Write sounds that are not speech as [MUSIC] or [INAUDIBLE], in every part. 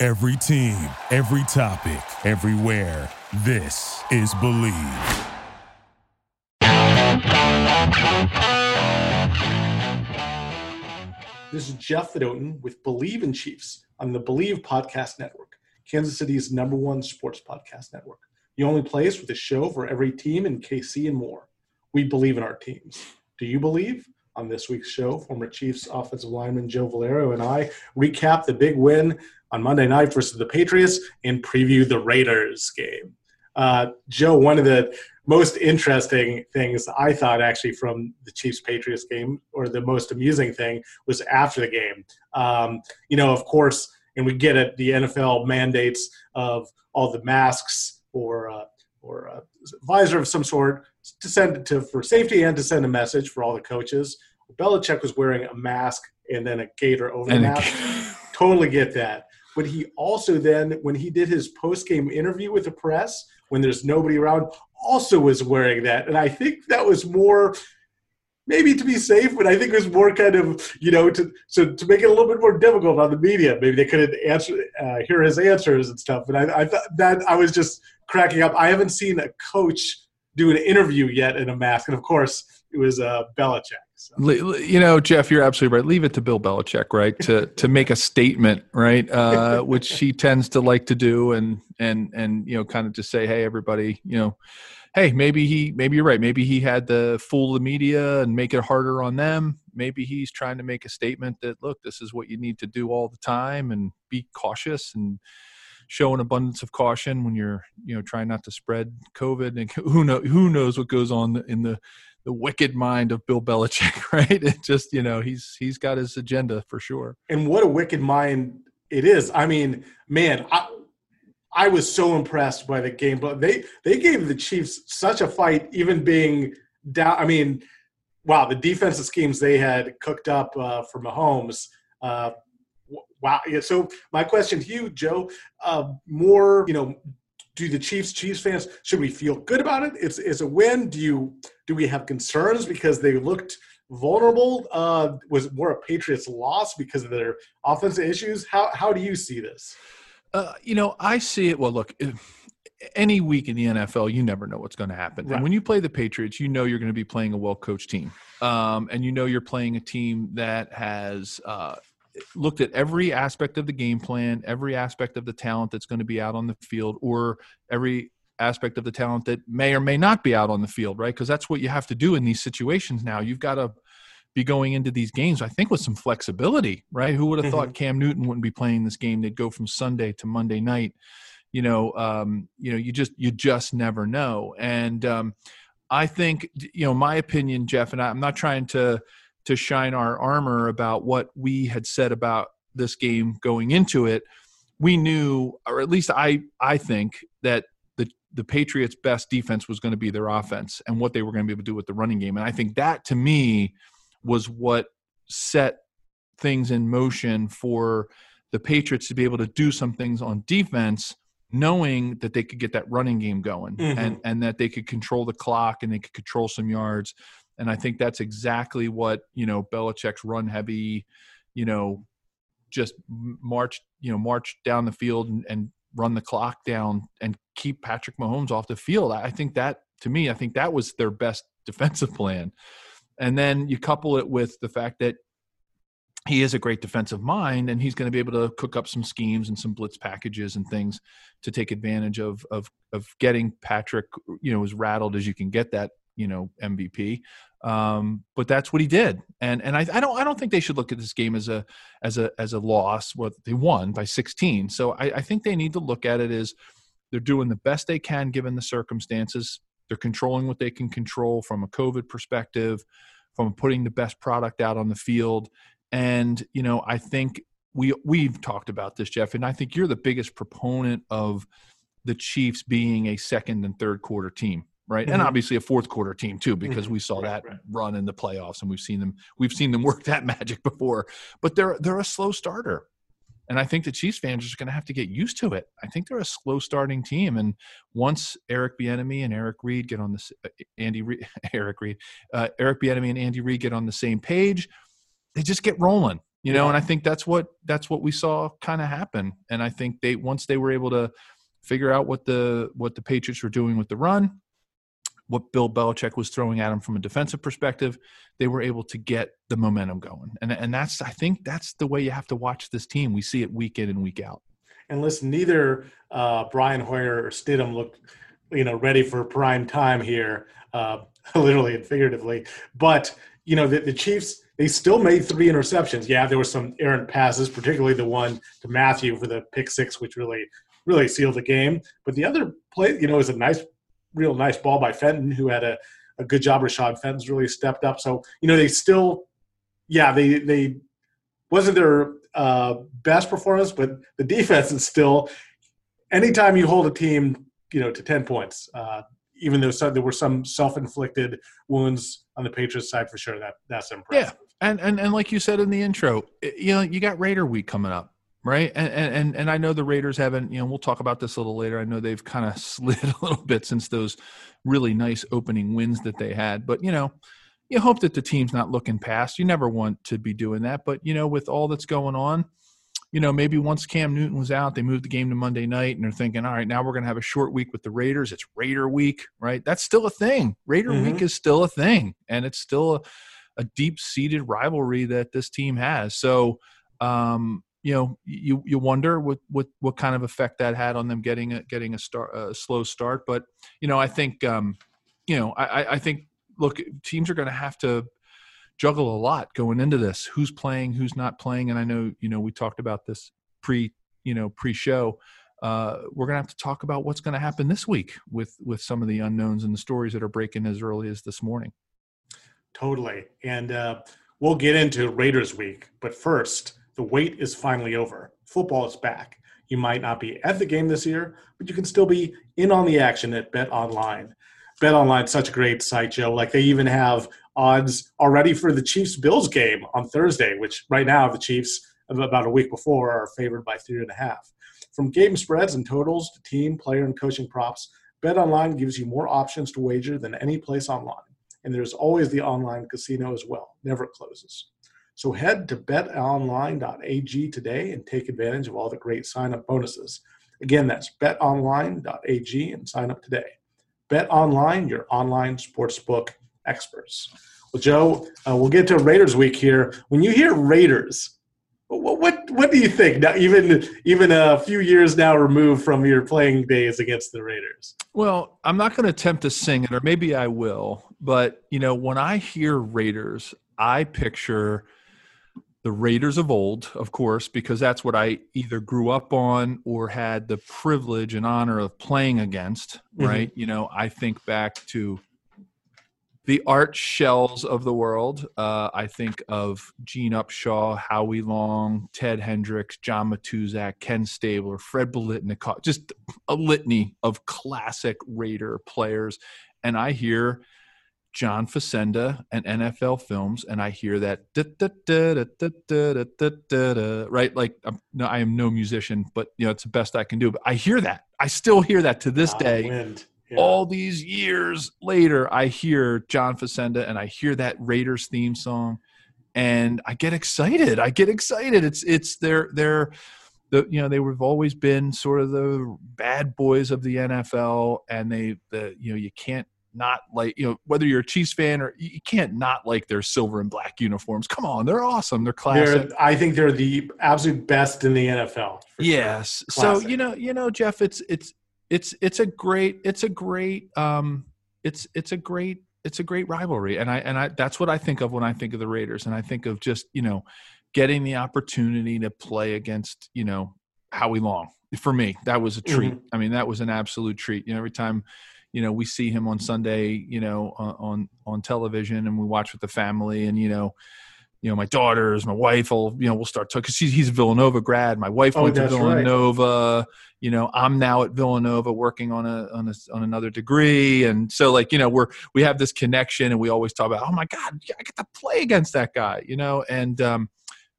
Every team, every topic, everywhere. This is Believe. This is Jeff Fedotin with Believe in Chiefs on the Believe Podcast Network, Kansas City's number one sports podcast network. The only place with a show for every team in KC and more. We believe in our teams. Do you believe? On this week's show, former Chiefs offensive lineman Joe Valerio and I recap the big win on Monday night versus the Patriots and preview the Raiders game. Uh, Joe, one of the most interesting things I thought actually from the Chiefs Patriots game, or the most amusing thing, was after the game. Um, you know, of course, and we get it, the NFL mandates of all the masks or uh, or a visor of some sort to send to for safety and to send a message for all the coaches. Belichick was wearing a mask and then a gaiter over the mask. [LAUGHS] totally get that. But he also then, when he did his post game interview with the press, when there's nobody around, also was wearing that. And I think that was more maybe to be safe, but I think it was more kind of, you know, to so to make it a little bit more difficult on the media. Maybe they couldn't answer, uh, hear his answers and stuff. But I, I thought that I was just cracking up. I haven't seen a coach do an interview yet in a mask, and of course, it was uh, Belichick. So. You know, Jeff, you're absolutely right. Leave it to Bill Belichick, right? To to make a statement, right? Uh, [LAUGHS] which he tends to like to do, and and and you know, kind of just say, hey, everybody, you know, hey, maybe he, maybe you're right. Maybe he had to fool the media and make it harder on them. Maybe he's trying to make a statement that, look, this is what you need to do all the time, and be cautious and show an abundance of caution when you're, you know, trying not to spread COVID. And [LAUGHS] who know who knows what goes on in the the wicked mind of Bill Belichick, [LAUGHS] right? It just, you know, he's he's got his agenda for sure. And what a wicked mind it is. I mean, man, I, I was so impressed by the game. But they they gave the Chiefs such a fight, even being down. I mean, wow, the defensive schemes they had cooked up uh, for Mahomes. Uh, wow. Yeah, so my question to you, Joe, uh, more you know, do the Chiefs Chiefs fans should we feel good about it? It's it's a win. Do you do we have concerns because they looked vulnerable? Uh, was more a Patriots loss because of their offensive issues? How how do you see this? Uh, you know, I see it. Well, look, any week in the NFL, you never know what's going to happen. Right. And when you play the Patriots, you know you're going to be playing a well coached team, um, and you know you're playing a team that has. Uh, looked at every aspect of the game plan, every aspect of the talent that's going to be out on the field, or every aspect of the talent that may or may not be out on the field, right? Because that's what you have to do in these situations now. You've got to be going into these games, I think, with some flexibility, right? Who would have mm-hmm. thought Cam Newton wouldn't be playing this game? They'd go from Sunday to Monday night. You know, um, you know, you just you just never know. And um, I think, you know, my opinion, Jeff, and I, I'm not trying to to shine our armor about what we had said about this game going into it. We knew, or at least I, I think that the the Patriots' best defense was going to be their offense and what they were going to be able to do with the running game. And I think that to me was what set things in motion for the Patriots to be able to do some things on defense, knowing that they could get that running game going mm-hmm. and, and that they could control the clock and they could control some yards. And I think that's exactly what, you know, Belichick's run heavy, you know, just march, you know, march down the field and, and run the clock down and keep Patrick Mahomes off the field. I think that to me, I think that was their best [LAUGHS] defensive plan. And then you couple it with the fact that he is a great defensive mind and he's going to be able to cook up some schemes and some blitz packages and things to take advantage of of of getting Patrick, you know, as rattled as you can get that, you know, MVP. Um, but that's what he did. And and I, I don't I don't think they should look at this game as a as a as a loss. Well, they won by 16. So I, I think they need to look at it as they're doing the best they can given the circumstances. They're controlling what they can control from a COVID perspective, from putting the best product out on the field. And, you know, I think we we've talked about this, Jeff, and I think you're the biggest proponent of the Chiefs being a second and third quarter team, right? Mm-hmm. And obviously a fourth quarter team too, because mm-hmm. we saw right, that right. run in the playoffs and we've seen them we've seen them [LAUGHS] work that magic before. But they're they're a slow starter. And I think the Chiefs fans are going to have to get used to it. I think they're a slow starting team, and once Eric Bieniemy and Eric Reed get on the uh, Andy Reid, [LAUGHS] Eric Reid, uh, Eric Bieniemy and Andy Reid get on the same page, they just get rolling you know yeah. and i think that's what that's what we saw kind of happen and i think they once they were able to figure out what the what the patriots were doing with the run what bill belichick was throwing at them from a defensive perspective they were able to get the momentum going and and that's i think that's the way you have to watch this team we see it week in and week out and listen neither uh, brian hoyer or stidham look you know ready for prime time here uh, [LAUGHS] literally and figuratively but you know the, the chiefs they still made three interceptions. Yeah, there were some errant passes, particularly the one to Mathieu for the pick six, which really, really sealed the game. But the other play, you know, was a nice, real nice ball by Fenton, who had a, a good job. Rashad Fenton's really stepped up. So, you know, they still, yeah, they, they, wasn't their uh, best performance, but the defense is still, anytime you hold a team, you know, to 10 points, uh, even though some, there were some self-inflicted wounds on the Patriots side for sure. That that's impressive. Yeah, and and and like you said in the intro, you know, you got Raider week coming up, right? And and and I know the Raiders haven't. You know, we'll talk about this a little later. I know they've kind of [LAUGHS] slid a little bit since those really nice opening wins that they had, but you know. You hope that the team's not looking past. You never want to be doing that, but you know, with all that's going on, you know, maybe once Cam Newton was out, they moved the game to Monday night and they're thinking, all right, now we're going to have a short week with the Raiders. It's Raider week, right? That's still a thing. Raider mm-hmm. week is still a thing. And it's still a, a deep seated rivalry that this team has. So, um, you know, you you wonder what what what kind of effect that had on them getting a getting a start a slow start. But you know, I think um, you know, I I think look, teams are going to have to juggle a lot going into this. Who's playing, who's not playing, and I know you know we talked about this pre you know pre-show. Uh, we're gonna have to talk about what's going to happen this week with with some of the unknowns and the stories that are breaking as early as this morning. Totally, and uh, we'll get into Raiders week, but first, the wait is finally over. Football is back. You might not be at the game this year, but you can still be in on the action at Bet Online. Bet Online such a great site, Joe. Like they even have odds already for the Chiefs Bills game on Thursday, which right now the Chiefs about a week before are favored by three and a half. From game spreads and totals to team, player, and coaching props, Bet Online gives you more options to wager than any place online. And there's always the online casino as well, never closes. So head to betonline.ag today and take advantage of all the great sign up bonuses. Again, that's betonline.ag and sign up today. Bet Online, your online sportsbook experts. Well, Joe, uh, we'll get to Raiders week here. When you hear Raiders, what, what what do you think? Now, even even a few years now removed from your playing days against the Raiders. Well, I'm not going to attempt to sing it, or maybe I will. But you know, when I hear Raiders, I picture the Raiders of old, of course, because that's what I either grew up on or had the privilege and honor of playing against. Mm-hmm. Right? You know, I think back to the Art Shells of the world. Uh, I think of Gene Upshaw, Howie Long, Ted Hendricks, John Matuszak, Ken Stabler, Fred Biletnikoff, just a litany of classic Raider players. And I hear John Facenda and NFL films, and I hear that right. Like I'm, no, I am no musician, but you know it's the best I can do. But I hear that. I still hear that to this day. Yeah. all these years later, I hear John Facenda and I hear that Raiders theme song, and I get excited. I get excited. It's it's their their the you know they have always been sort of the bad boys of the NFL, and they the you know you can't not like you know whether you're a Chiefs fan or you can't not like their silver and black uniforms. Come on, they're awesome. They're classic. They're, I think they're the absolute best in the NFL. Yes. Sure. So you know, you know, Jeff, it's it's it's it's a great it's a great um it's it's a great it's a great rivalry and i and i that's what i think of when i think of the raiders and i think of just you know getting the opportunity to play against you know howie long for me that was a treat mm-hmm. i mean that was an absolute treat you know every time you know we see him on sunday you know on on television and we watch with the family and you know you know, my daughters, my wife will, you know, we'll start talking because he's a Villanova grad. My wife Oh, went to that's right. Villanova. You know, I'm now at Villanova working on a, on a on another degree, and so like you know, we're we have this connection, and we always talk about, oh my God, I get to play against that guy, you know, and um,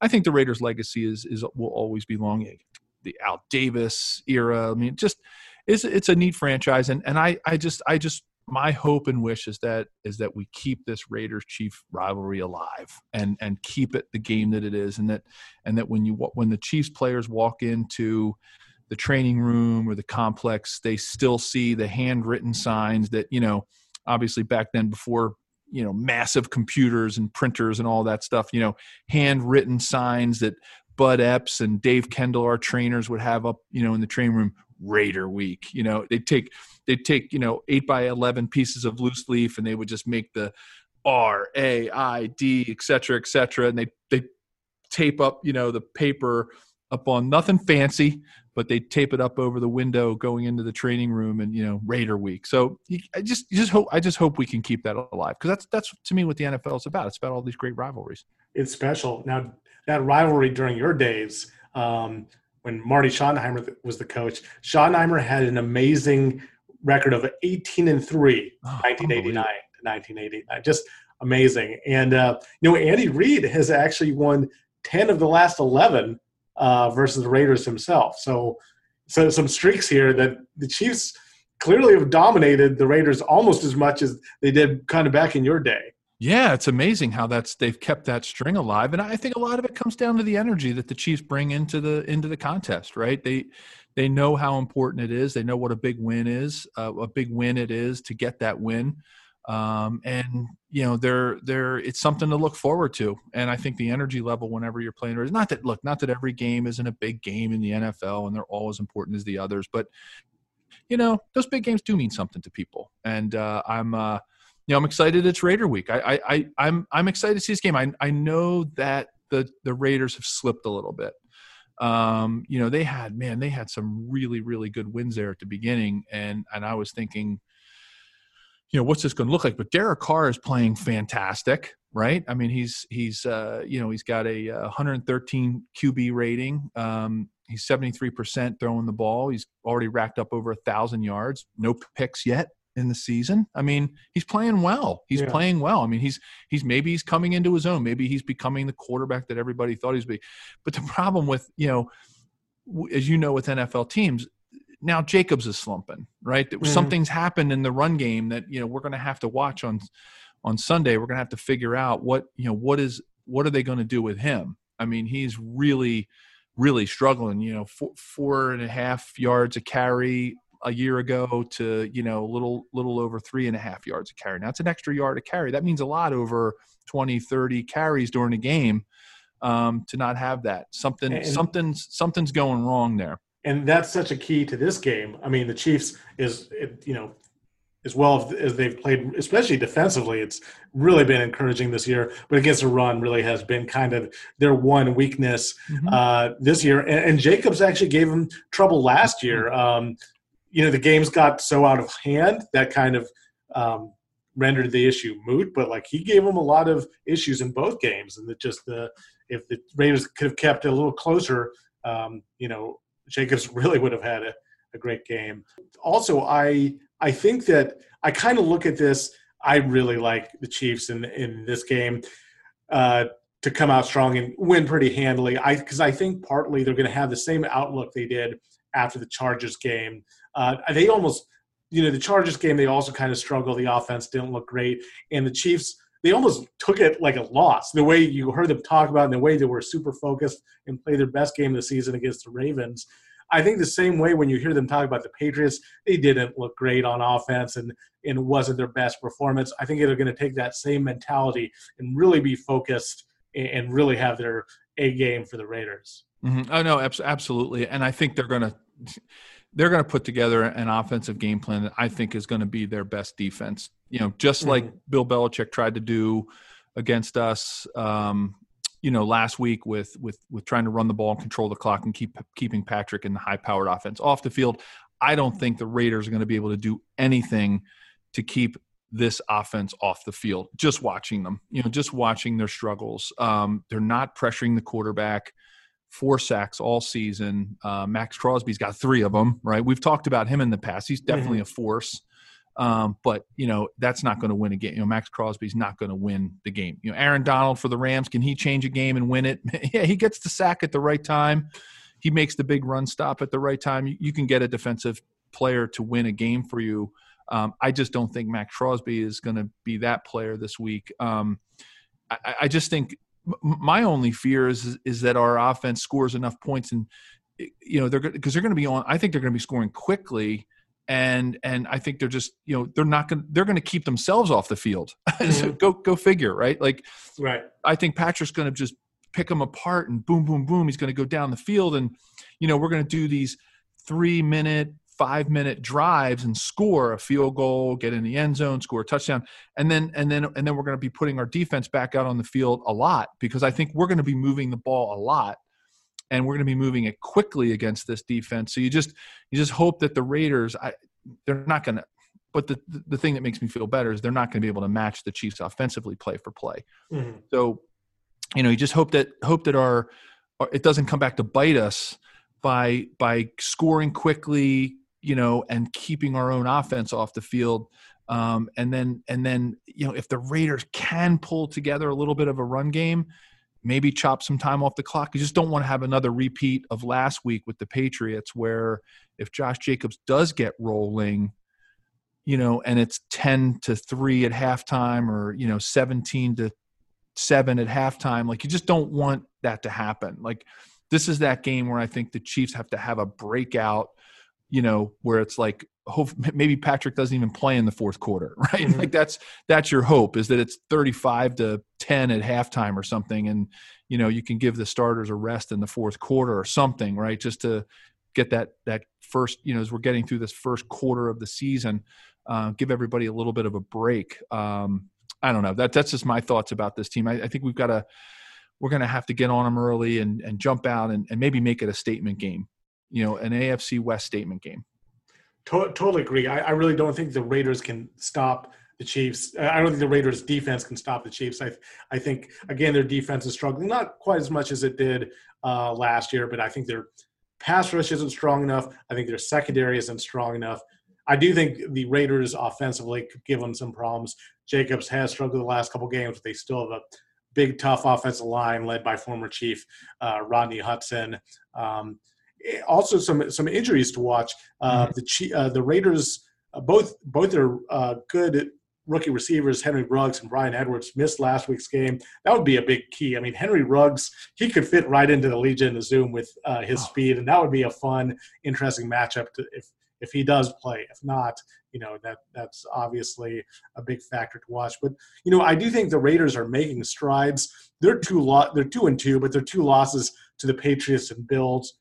I think the Raiders' legacy is is will always be long. The Al Davis era. I mean, just it's it's a neat franchise, and and I I just I just my hope and wish is that is that we keep this Raiders Chief rivalry alive and and keep it the game that it is, and that and that when you when the Chiefs players walk into the training room or the complex, they still see the handwritten signs that you know, obviously back then before you know massive computers and printers and all that stuff, you know, handwritten signs that Bud Epps and Dave Kendall, our trainers, would have up, you know, in the training room. Raider Week, you know, they'd take they'd take you know eight by eleven pieces of loose leaf, and they would just make the R A I D, et cetera, et cetera, and they they tape up you know the paper up on nothing fancy, but they tape it up over the window going into the training room, and you know Raider Week. So I just just hope I just hope we can keep that alive because that's that's to me what the NFL is about. It's about all these great rivalries. It's special. Now that rivalry during your days. Um, when Marty Schottenheimer was the coach, Schottenheimer had an amazing record of 18 and 3, Oh, 1989 to 1989. Just amazing. And, uh, you know, Andy Reid has actually won 10 of the last 11 uh, versus the Raiders himself. So, so some streaks here that the Chiefs clearly have dominated the Raiders almost as much as they did kind of back in your day. Yeah, it's amazing how that's they've kept that string alive, and I think a lot of it comes down to the energy that the Chiefs bring into the into the contest. Right? They they know how important it is. They know what a big win is, uh, a big win it is to get that win, um, and you know they're they're it's something to look forward to. And I think the energy level whenever you're playing is not that look not that every game isn't a big game in the NFL and they're all as important as the others, but you know those big games do mean something to people, and uh, I'm. Uh, you know, I'm excited. It's Raider week. I, I, I I'm, I'm excited to see this game. I, I know that the the Raiders have slipped a little bit. Um, you know, they had man, they had some really, really good wins there at the beginning, and and I was thinking, you know, what's this going to look like? But Derek Carr is playing fantastic, right? I mean, he's he's uh, you know he's got a uh, 113 QB rating. Um, he's 73 percent throwing the ball. He's already racked up over a thousand yards. No picks yet in the season. I mean, he's playing well. He's Yeah. playing well. I mean, he's he's maybe he's coming into his own. Maybe he's becoming the quarterback that everybody thought he was be. But the problem with you know, as you know, with NFL teams, now Jacobs is slumping. Right, Mhm. something's happened in the run game that you know we're going to have to watch on on Sunday. We're going to have to figure out what you know what is what are they going to do with him. I mean, he's really really struggling. You know, four, four and a half yards a carry a year ago to you know a little little over three and a half yards a carry. Now it's an extra yard a carry. That means a lot over 20, 30 carries during a game. Um, to not have that something And- something's something's going wrong there. and that's such a key to this game. I mean, the Chiefs is you know as well as they've played, especially defensively, it's really been encouraging this year. But against the run, really has been kind of their one weakness uh, this year. And, and Jacobs actually gave them trouble last year. Um, you know, the games got so out of hand that kind of um, rendered the issue moot. But like he gave them a lot of issues in both games, and that just the if the Raiders could have kept it a little closer, um, you know, Jacobs [LAUGHS] really would have had a, a great game. Also, I I think that I kind of look at this. I really like the Chiefs in in this game uh, to come out strong and win pretty handily. I because I think partly they're going to have the same outlook they did after the Chargers game. Uh, they almost, you know, the Chargers game they also kind of struggled. The offense didn't look great, and the Chiefs they almost took it like a loss. The way you heard them talk about, it and the way they were super focused and played their best game of the season against the Ravens. I think the same way when you hear them talk about the Patriots, they didn't look great on offense and and it wasn't their best performance. I think they're going to take that same mentality and really be focused and- really have their A game for the Raiders. hmm Oh no, absolutely, and I think they're gonna they're gonna put together an offensive game plan that I think is going to be their best defense. You know, just like Mhm. Bill Belichick tried to do against us. Um, you know, last week with with with trying to run the ball and control the clock and keep keeping Patrick in the high powered offense off the field. I don't think the Raiders are going to be able to do anything to keep this offense off the field. Just watching them, you know, just watching their struggles. Um, they're not pressuring the quarterback. Four sacks all season. Uh, Maxx Crosby's got three of them. Right, we've talked about him in the past. He's definitely mm-hmm. a force. Um, but you know that's not going to win a game. You know Maxx Crosby's not going to win the game. You know Aaron Donald for the Rams can he change a game and win it? [LAUGHS] yeah, he gets the sack at the right time. He makes the big run stop at the right time. You, you can get a defensive player to win a game for you. Um, I just don't think Maxx Crosby is going to be that player this week. Um, I, I, just think my only fear is is that our offense scores enough points and you know they're because they're going to be on. I think they're going to be scoring quickly and and I think they're just you know they're not going they're going to keep themselves off the field. [LAUGHS] Mm-hmm. so go go figure, right? Like, right. I think Patrick's going to just pick them apart and boom boom boom. He's going to go down the field and you know we're going to do these three minute five minute drives and score a field goal, get in the end zone, score a touchdown, and then and then and then we're going to be putting our defense back out on the field a lot because I think we're going to be moving the ball a lot, and we're going to be moving it quickly against this defense. So you just you just hope that the Raiders, I, they're not going to. But the the thing that makes me feel better is they're not going to be able to match the Chiefs offensively play for play. Mm-hmm. So, you know, you just hope that hope that our, our it doesn't come back to bite us by by scoring quickly, you know, and keeping our own offense off the field. Um, and then and then you know if the Raiders can pull together a little bit of a run game, maybe chop some time off the clock. You just don't want to have another repeat of last week with the Patriots, where if Josh Jacobs does get rolling, you know, and it's ten to three at halftime, or you know, seventeen to seven at halftime, like you just don't want that to happen. Like this is that game where I think the Chiefs have to have a breakout you know, where it's like hope maybe Patrick doesn't even play in the fourth quarter, [LAUGHS] right? Mm-hmm. Like that's that's your hope is that it's 35 to 10 at halftime or something and you know, you can give the starters a rest in the fourth quarter or something, right? Just to get that that first, you know, as we're getting through this first quarter of the season, uh, give everybody a little bit of a break. Um, I don't know. That that's just my thoughts about this team. I, I think we've got to we're going to have to get on them early and, and jump out and, and maybe make it a statement game you know, an AFC West statement game. To- totally agree. I, I, really don't think the Raiders can stop the Chiefs. I don't think the Raiders defense can stop the Chiefs. I I think again their defense is struggling, not quite as much as it did uh, last year, but I think their pass rush isn't strong enough. I think their secondary isn't strong enough. I do think the Raiders offensively could give them some problems. Jacobs has struggled the last couple games, but they still have a big, tough offensive line led by former Chief uh, Rodney Hudson. Um, also some some injuries to watch. Uh, mm-hmm. The uh, the Raiders uh, both both are uh, good rookie receivers Henry Ruggs and Bryan Edwards missed last week's game. That would be a big key. I mean, Henry Ruggs he could fit right into the Legion of Zoom with uh, his oh. speed, and that would be a fun, interesting matchup to, if if he does play. If not, you know that that's obviously a big factor to watch. But you know, I do think the Raiders are making strides. They're two lo- they're two and two, but they're two losses to the Patriots and Bills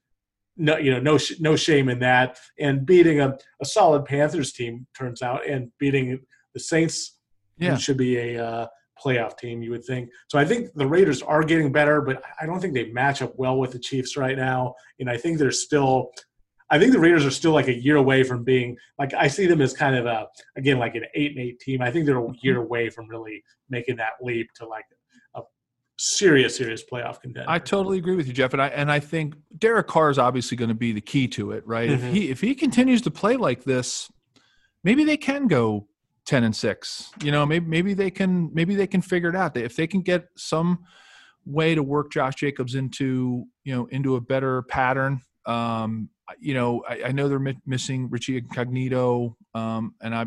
no, you know, no, no shame in that. And beating a, a solid Panthers team turns out, and beating the Saints, yeah, should be a uh, playoff team. You would think. So I think the Raiders are getting better, but I don't think they match up well with the Chiefs right now. And I think they're still. I think the Raiders are still like a year away from being like I see them as kind of a again like an eight and eight team. I think they're a year mm-hmm. away from really making that leap to like serious, serious playoff contender. I totally agree with you, Jeff, and I and I think Derek Carr is obviously going to be the key to it, right? Mm-hmm. If he if he continues to play like this, maybe they can go ten and six. You know, maybe maybe they can maybe they can figure it out. If they can get some way to work Josh Jacobs into you know into a better pattern. Um, you know, I, I know they're mi- missing Richie Incognito, um, and I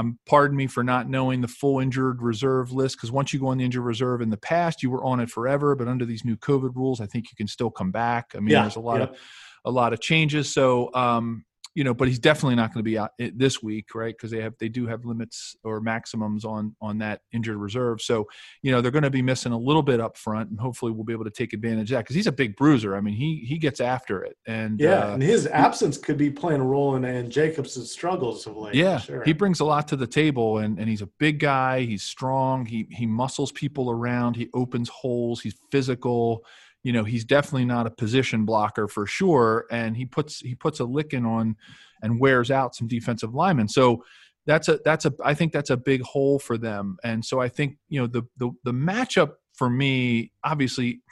I'm pardon me for not knowing the full injured reserve list because once you go on the injured reserve in the past, you were on it forever. But under these new COVID rules, I think you can still come back. I mean, yeah, there's a lot yeah. of a lot of changes. So um, you know, but he's definitely not going to be out this week, right? Because they have they do have limits or maximums on on that injured reserve. So you know they're going to be missing a little bit up front, and hopefully we'll be able to take advantage of that because he's a big bruiser. I mean, he he gets after it, and yeah, uh, and his absence could be playing a role in, in Jacobs' struggles of late. Yeah, sure. he brings a lot to the table, and and he's a big guy. He's strong. He he muscles people around. He opens holes. He's physical you know he's definitely not a position blocker for sure and he puts he puts a licking on and wears out some defensive linemen. So that's a that's a I think that's a big hole for them. And so I think you know the the the matchup for me, obviously,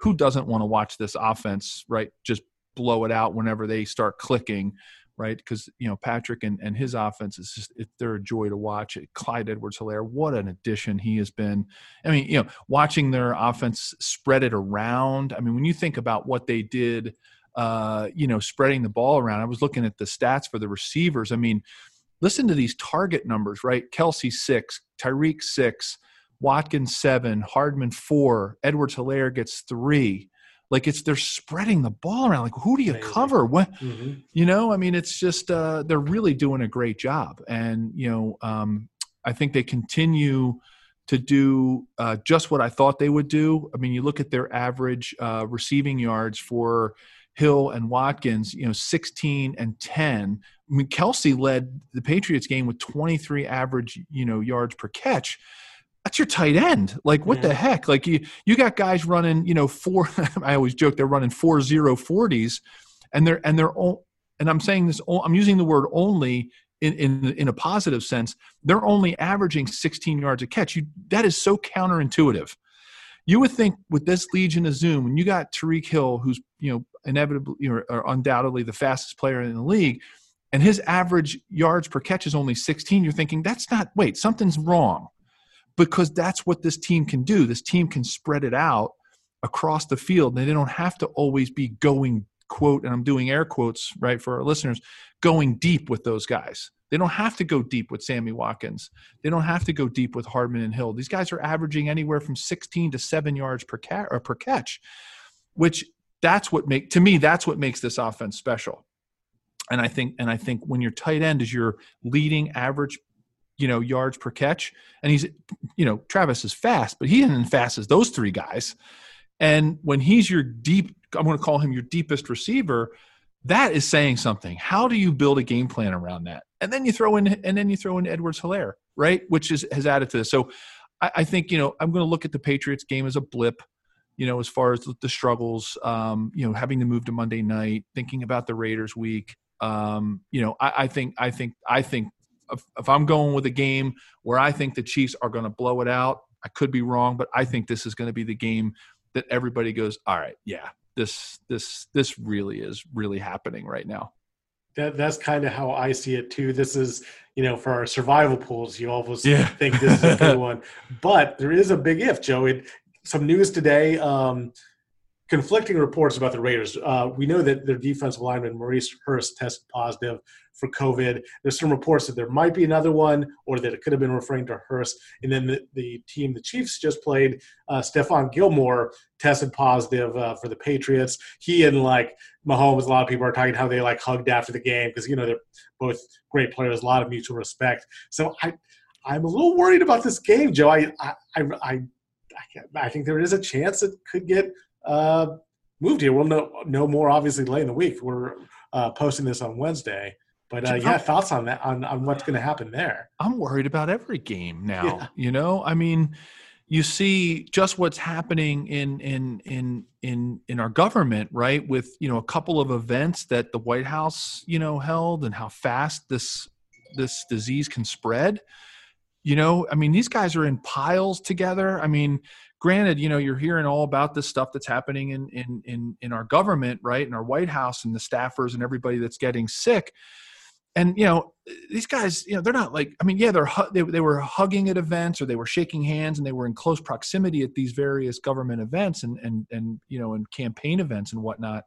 who doesn't want to watch this offense right? Just blow it out whenever they start clicking right? Because you know Patrick and, and his offense is just it, they're a joy to watch. Clyde Edwards-Hilaire, what an addition he has been. I mean, you know, watching their offense spread it around. I mean, when you think about what they did, uh, you know, spreading the ball around. I was looking at the stats for the receivers. I mean, listen to these target numbers, right? Kelce six, Tyreek six, Watkins seven, Hardman four, Edwards-Hilaire gets three like it's they're spreading the ball around like who do you Amazing. cover? What mm-hmm. you know i mean it's just uh, they're really doing a great job. And you know um, i think they continue to do uh, just what i thought they would do. I mean you look at their average uh, receiving yards for hill and watkins you know 16 and 10 i mean kelce led the patriots game with 23 average you know yards per catch that's your tight end. Like what yeah. the heck? Like you you got guys running, you know, four [LAUGHS] I always joke they're running four zero forties and they're and they're all and I'm saying this I'm using the word only in, in in a positive sense. They're only averaging 16 yards a catch. You that is so counterintuitive. You would think with this Legion of Zoom, when you got Tyreek Hill, who's you know inevitably you know, or undoubtedly the fastest player in the league, and his average yards per catch is only 16, you're thinking that's not wait, something's wrong because that's what this team can do. This team can spread it out across the field. And they don't have to always be going, quote, and I'm doing air quotes, right, for our listeners, going deep with those guys. They don't have to go deep with Sammy Watkins. They don't have to go deep with Hardman and Hill. These guys are averaging anywhere from 16 to 7 yards per, ca- per catch, which that's what make to me that's what makes this offense special. And I think and I think when your tight end is your leading average you know yards per catch. And he's you know travis is fast but he isn't as fast as those three guys. And when he's your deep i'm going to call him your deepest receiver that is saying something. How do you build a game plan around that? And then you throw in and then you throw in edwards hilaire right? Which is has added to this. So I, I think you know i'm going to look at the patriots game as a blip you know as far as the struggles um, you know having to move to monday night thinking about the raiders week. Um, you know I, I think i think i think if, if I'm going with a game where I think the Chiefs are going to blow it out, I could be wrong, but I think this is going to be the game that everybody goes, all right, yeah, this this this really is really happening right now. That that's kind of how I see it too. This is you know for our survival pools, you always yeah. think this is a good [LAUGHS] one, but there is a big if, Joe. It, some news today. Um, conflicting reports about the Raiders. Uh, we know that their defensive lineman Maurice Hurst tested positive for COVID. There's some reports that there might be another one, or that it could have been referring to Hurst. And then the, the team the Chiefs just played, uh, Stephon Gilmore tested positive uh, for the Patriots. He and like Mahomes, a lot of people are talking how they like hugged after the game because you know they're both great players, a lot of mutual respect. So I. I'm a little worried about this game, Joe. I I I, I, I think there is a chance it could get uh, moved here. We'll know know more obviously late in the week. We're uh, posting this on Wednesday. But uh, yeah, thoughts on that on, on what's going to happen there? I'm worried about every game now. Yeah. You know, I mean, you see just what's happening in in in in in our government, right? With you know a couple of events that the White House you know held, and how fast this this disease can spread. You know, I mean, these guys are in piles together. I mean, granted, you know, you're hearing all about this stuff that's happening in in in in our government, right? In our White House and the staffers and everybody that's getting sick. And you know, these guys, you know, they're not like I mean, yeah, they're they they were hugging at events or they were shaking hands and they were in close proximity at these various government events and and and you know, and campaign events and whatnot.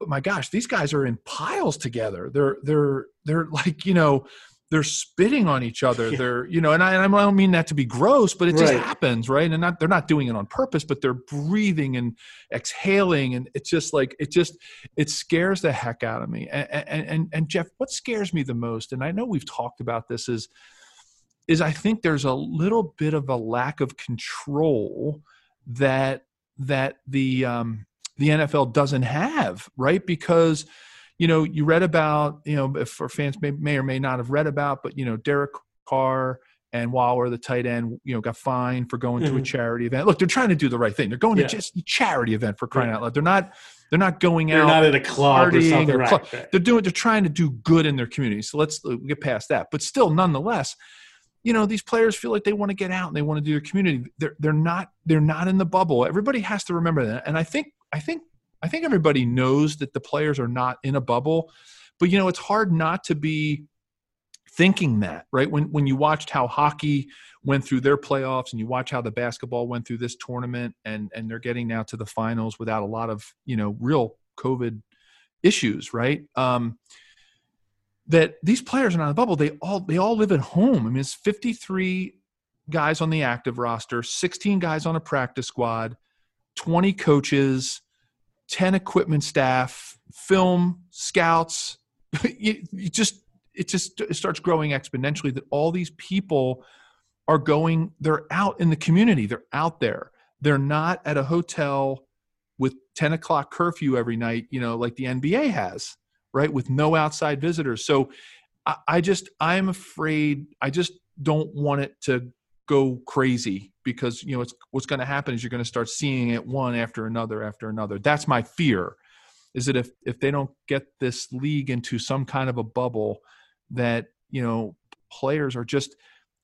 But my gosh, these guys are in piles together. They're they're they're [LAUGHS] like, you know, they're spitting on each other. Yeah. They're, you know, and I, and I, don't mean that to be gross, but it right. just happens, right? And not, they're not doing it on purpose, but they're breathing and exhaling, and it's just like it just it scares the heck out of me. And and and, and Jeff, what scares me the most, and I know we've talked about this, is is I think there's a little bit of a lack of control that that the um, the NFL doesn't have, right? Because you know, you read about, you know, for fans may, may or may not have read about, but you know, Derek Carr and Waller, the tight end, you know, got fined for going mm-hmm. to a mm-hmm. charity event. Look, they're trying to do the right thing. They're going yeah. to just a charity event for crying yeah. out loud. They're not they're not going they're out. They're not at a club or something. Or right, club. right. They're doing. They're trying to do good in their community. So let's get past that. But still, nonetheless, you know these players feel like they want to get out and they want to do their community. They're they're not they're not in the bubble. Everybody has to remember that. And I think I think I think everybody knows that the players are not in a bubble. But you know it's hard not to be thinking that right? When when you watched how hockey went through their playoffs and you watch how the basketball went through this tournament and and they're getting now to the finals without a lot of you know real covid issues right? Um that these players are not in the bubble. They all they all live at home. I mean it's 53 guys on the active roster 16 guys on a practice squad 20 coaches 10 equipment staff film scouts. [LAUGHS] You, you just it just it starts growing exponentially that all these people are going they're out in the community they're out there. They're not at a hotel with 10 o'clock curfew every night you know like the nba has right with no outside visitors. So I, I just i'm afraid i just don't want it to go crazy because you know what's going to happen is you're going to start seeing it one after another after another. That's my fear is that if if they don't get this league into some kind of a bubble that you know players are just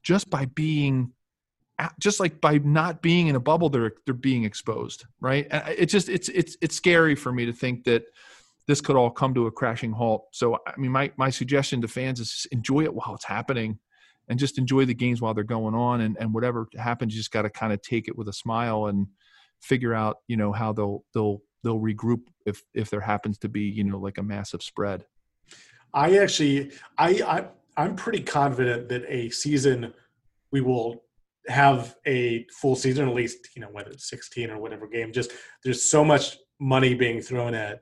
just by being just like by not being in a bubble they're they're being exposed right? And it's just it's it's it's scary for me to think that this could all come to a crashing halt. So i mean my my suggestion to fans is enjoy it while it's happening and just enjoy the games while they're going on and and whatever happens you just got to kind of take it with a smile and figure out you know how they'll they'll they'll regroup if if there happens to be you know like a massive spread I actually, I, I, I'm pretty confident that a season we will have a full season, at least you know whether it's 16 or whatever game. Just there's so much money being thrown at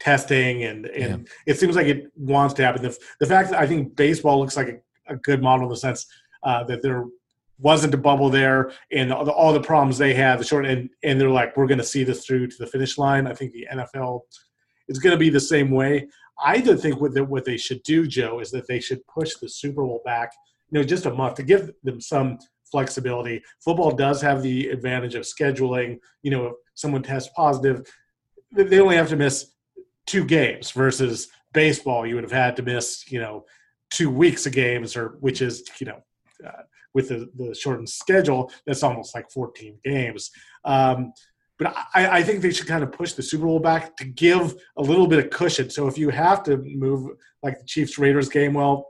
testing, and and yeah. it seems like it wants to happen. The, the fact that I think baseball looks like a, good model in the sense uh, that there wasn't a bubble there, and all the, all the problems they had, the short and and they're like, we're going to see this through to the finish line. I think the NFL is going to be the same way. I do think what, what they should do, Joe, is that they should push the Super Bowl back, you know, just a month to give them some flexibility. Football does have the advantage of scheduling. You know, if someone tests positive, they only have to miss two games versus baseball. You would have had to miss, you know, two weeks of games, or which is, you know, uh, with the, the shortened schedule, that's almost like 14 games. Um, but I, I, think they should kind of push the Super Bowl back to give a little bit of cushion. So if you have to move like the Chiefs Raiders game, well,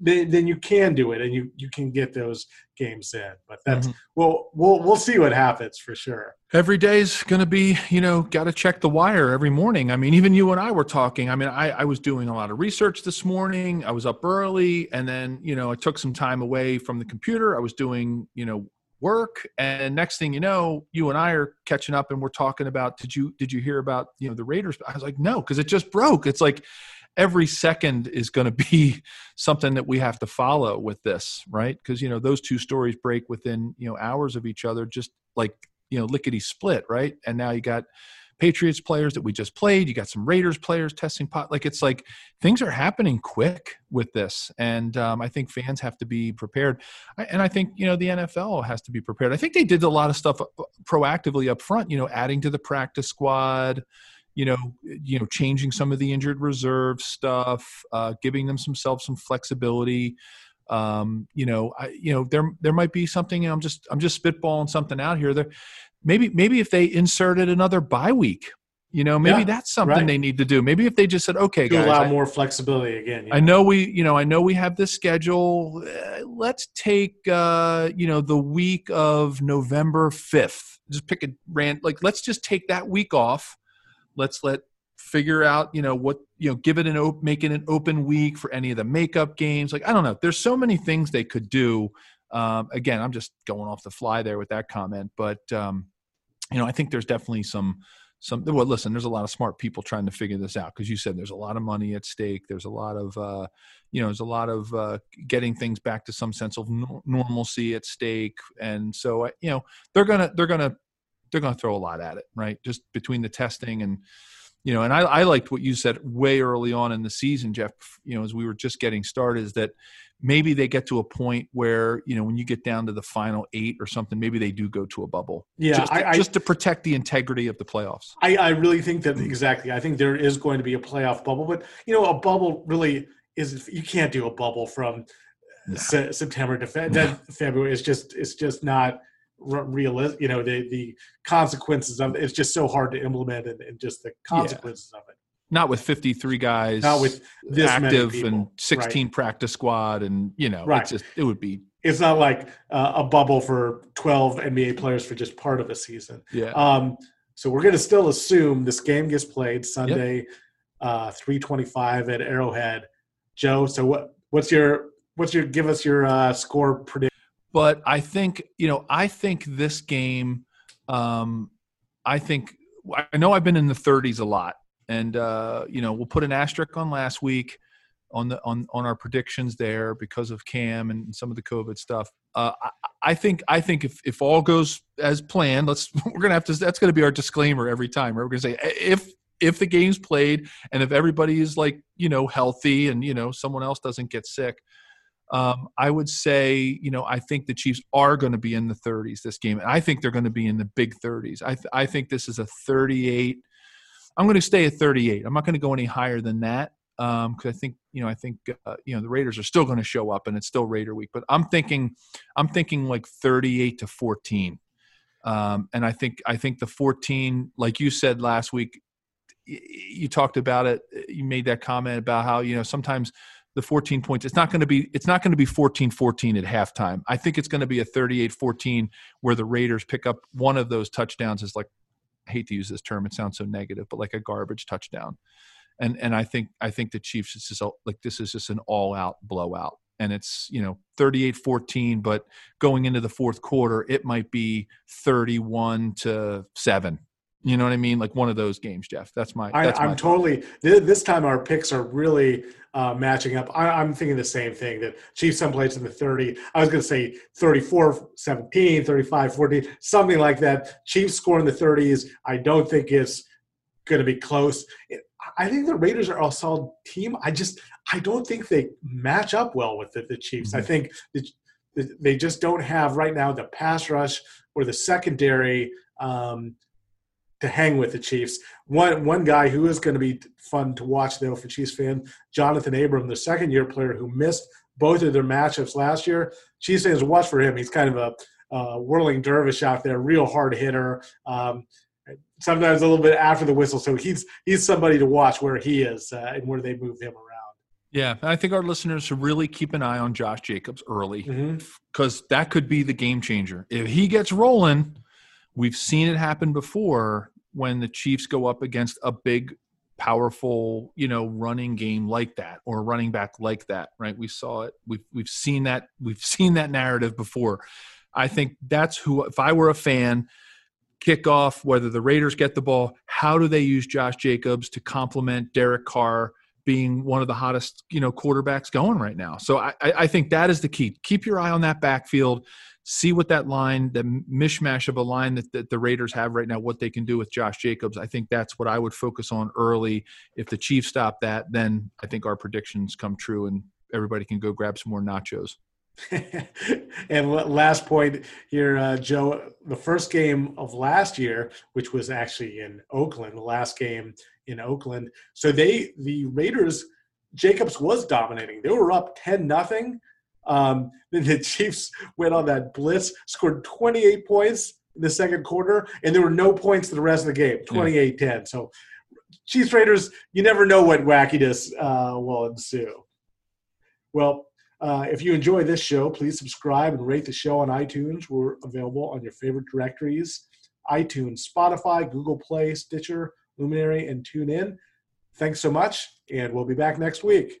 then, then you can do it and you, you can get those games in. But that's mm-hmm. well, we'll we'll see what happens for sure. Every day's going to be, you know, got to check the wire every morning. I mean, even you and I were talking. I mean, I, I was doing a lot of research this morning. I was up early, and then you know, I took some time away from the computer. I was doing, you know, work and next thing you know you and i are catching up and we're talking about did you did you hear about you know the raiders i was like no because it just broke it's like every second is going to be [LAUGHS] something that we have to follow with this right because you know those two stories break within you know hours of each other just like you know lickety split right and now you got Patriots players that we just played. You got some Raiders players testing pot. Like it's like things are happening quick with this, and um, I think fans have to be prepared. And I think you know the NFL has to be prepared. I think they did a lot of stuff uh, proactively up front. You know, adding to the practice squad. You know, you know, changing some of the injured reserve stuff, uh, giving them some some flexibility um, you know, I, you know, there there might be something. I'm just I'm just spitballing something out here. There, maybe maybe if they inserted another bye week you know maybe yeah, that's something right. they need to do maybe if they just said okay to guys, allow I, more flexibility again i know we you know i know we have this schedule let's take uh you know the week of november 5th just pick a rand like let's just take that week off let's let figure out you know what you know give it an open make it an open week for any of the makeup games. Like i don't know. There's so many things they could do. Um, again i'm just going off the fly there with that comment but um, you know, I think there's definitely some some well listen there's a lot of smart people trying to figure this out because you said there's a lot of money at stake. There's a lot of uh, you know there's a lot of uh, getting things back to some sense of no- normalcy at stake. And so you know they're gonna they're gonna they're gonna throw a lot at it right just between the testing and you know, and I, I liked what you said way early on in the season, Jeff. You know, as we were just getting started, is that maybe they get to a point where you know when you get down to the final eight or something, maybe they do go to a bubble. Yeah, just, I, just to protect the integrity of the playoffs. I, I really think that exactly. I think there is going to be a playoff bubble, but you know, a bubble really is. You can't do a bubble from no. se- September to fe- no. February. It's just it's just not realistic. You know, the the consequences of it. it's just so hard to implement and, and just the consequences yeah. of it not with 53 guys not with active and 16 right. practice squad and you know right. just it would be it's not like uh, a bubble for 12 nba players for just part of a season yeah um, so we're going to still assume this game gets played sunday yep. uh, 325 at arrowhead joe so what what's your what's your give us your uh, score prediction but i think you know i think this game um, i think i know i've been in the 30s a lot and uh, you know we'll put an asterisk on last week on the on on our predictions there because of Cam and some of the COVID stuff. Uh, I, I, think I think if if all goes as planned, let's [LAUGHS] we're gonna have to. That's gonna be our disclaimer every time. Right? We're gonna say if if the game's played and if everybody is like you know healthy and you know someone else doesn't get sick. Um, I would say, you know, I think the Chiefs are going to be in the 30s this game. I think they're going to be in the big 30s. I, th- I think this is a 38 I'm going to stay at 38. I'm not going to go any higher than that because um, I think you know I think uh, you know the Raiders are still going to show up and it's still Raider week. But I'm thinking I'm thinking like 38 to 14, um, and I think I think the 14, like you said last week, you talked about it. You made that comment about how you know sometimes the 14 points it's not going to be it's not going to be 14-14 at halftime. I think it's going to be a 38-14 where the Raiders pick up one of those touchdowns is like I hate to use this term; it sounds so negative, but like a garbage touchdown. And and I think I think the Chiefs is just like this is just an all out blowout, and it's you know 38-14, but going into the fourth quarter, it might be 31 to seven you know what I mean? Like one of those games, Jeff. That's my. That's I, am totally. This time our picks are really uh, matching up. I, am thinking the same thing that Chiefs someplace in the 30. I was going to say 34 17, 35 14, something like that. Chiefs score in the 30s. I don't think it's going to be close. I think the Raiders are a solid team. I just I don't think they match up well with the, the Chiefs. Mm-hmm. I think the, they just don't have right now the pass rush or the secondary. Um, to hang with the Chiefs. One one guy who is going to be fun to watch though for Chiefs fan, Johnathan Abram, the second year player who missed both of their matchups last year. Chiefs fans watch for him. He's kind of a uh, whirling dervish out there, real hard hitter. Um, sometimes a little bit after the whistle. So he's he's somebody to watch where he is uh, and where they move him around. Yeah, I think our listeners should really keep an eye on Josh Jacobs early because mm-hmm. that could be the game changer. If he gets rolling, We've seen it happen before when the Chiefs go up against a big, powerful, you know, running game like that or running back like that, right? We saw it. We've we've seen that. We've [LAUGHS] seen that narrative before. I think that's who. If I were a fan, kickoff, whether the Raiders get the ball, how do they use Josh Jacobs to complement Derek Carr? being one of the hottest you know quarterbacks going right now. So I, I think that is the key. Keep your eye on that backfield see what that line, the mishmash of a line that, that, the Raiders have right now, what they can do with Josh Jacobs. I think that's what I would focus on early. If the Chiefs stop that, then I think our predictions come true and everybody can go grab some more nachos. [LAUGHS] and last point here, uh, Joe, the first game of last year, which was actually in Oakland, the last game in Oakland. So they, the Raiders, Jacobs was dominating. They were up 10 nothing um, then the [LAUGHS] Chiefs went on that blitz, scored 28 points in the second quarter, and there were no points the rest of the game 28 10. So, Chiefs Raiders, you never know what wackiness uh, will ensue. Well, uh, if you enjoy this show, please subscribe and rate the show on iTunes. We're available on your favorite directories iTunes, Spotify, Google Play, Stitcher, Luminary, and TuneIn. Thanks so much, and we'll be back next week.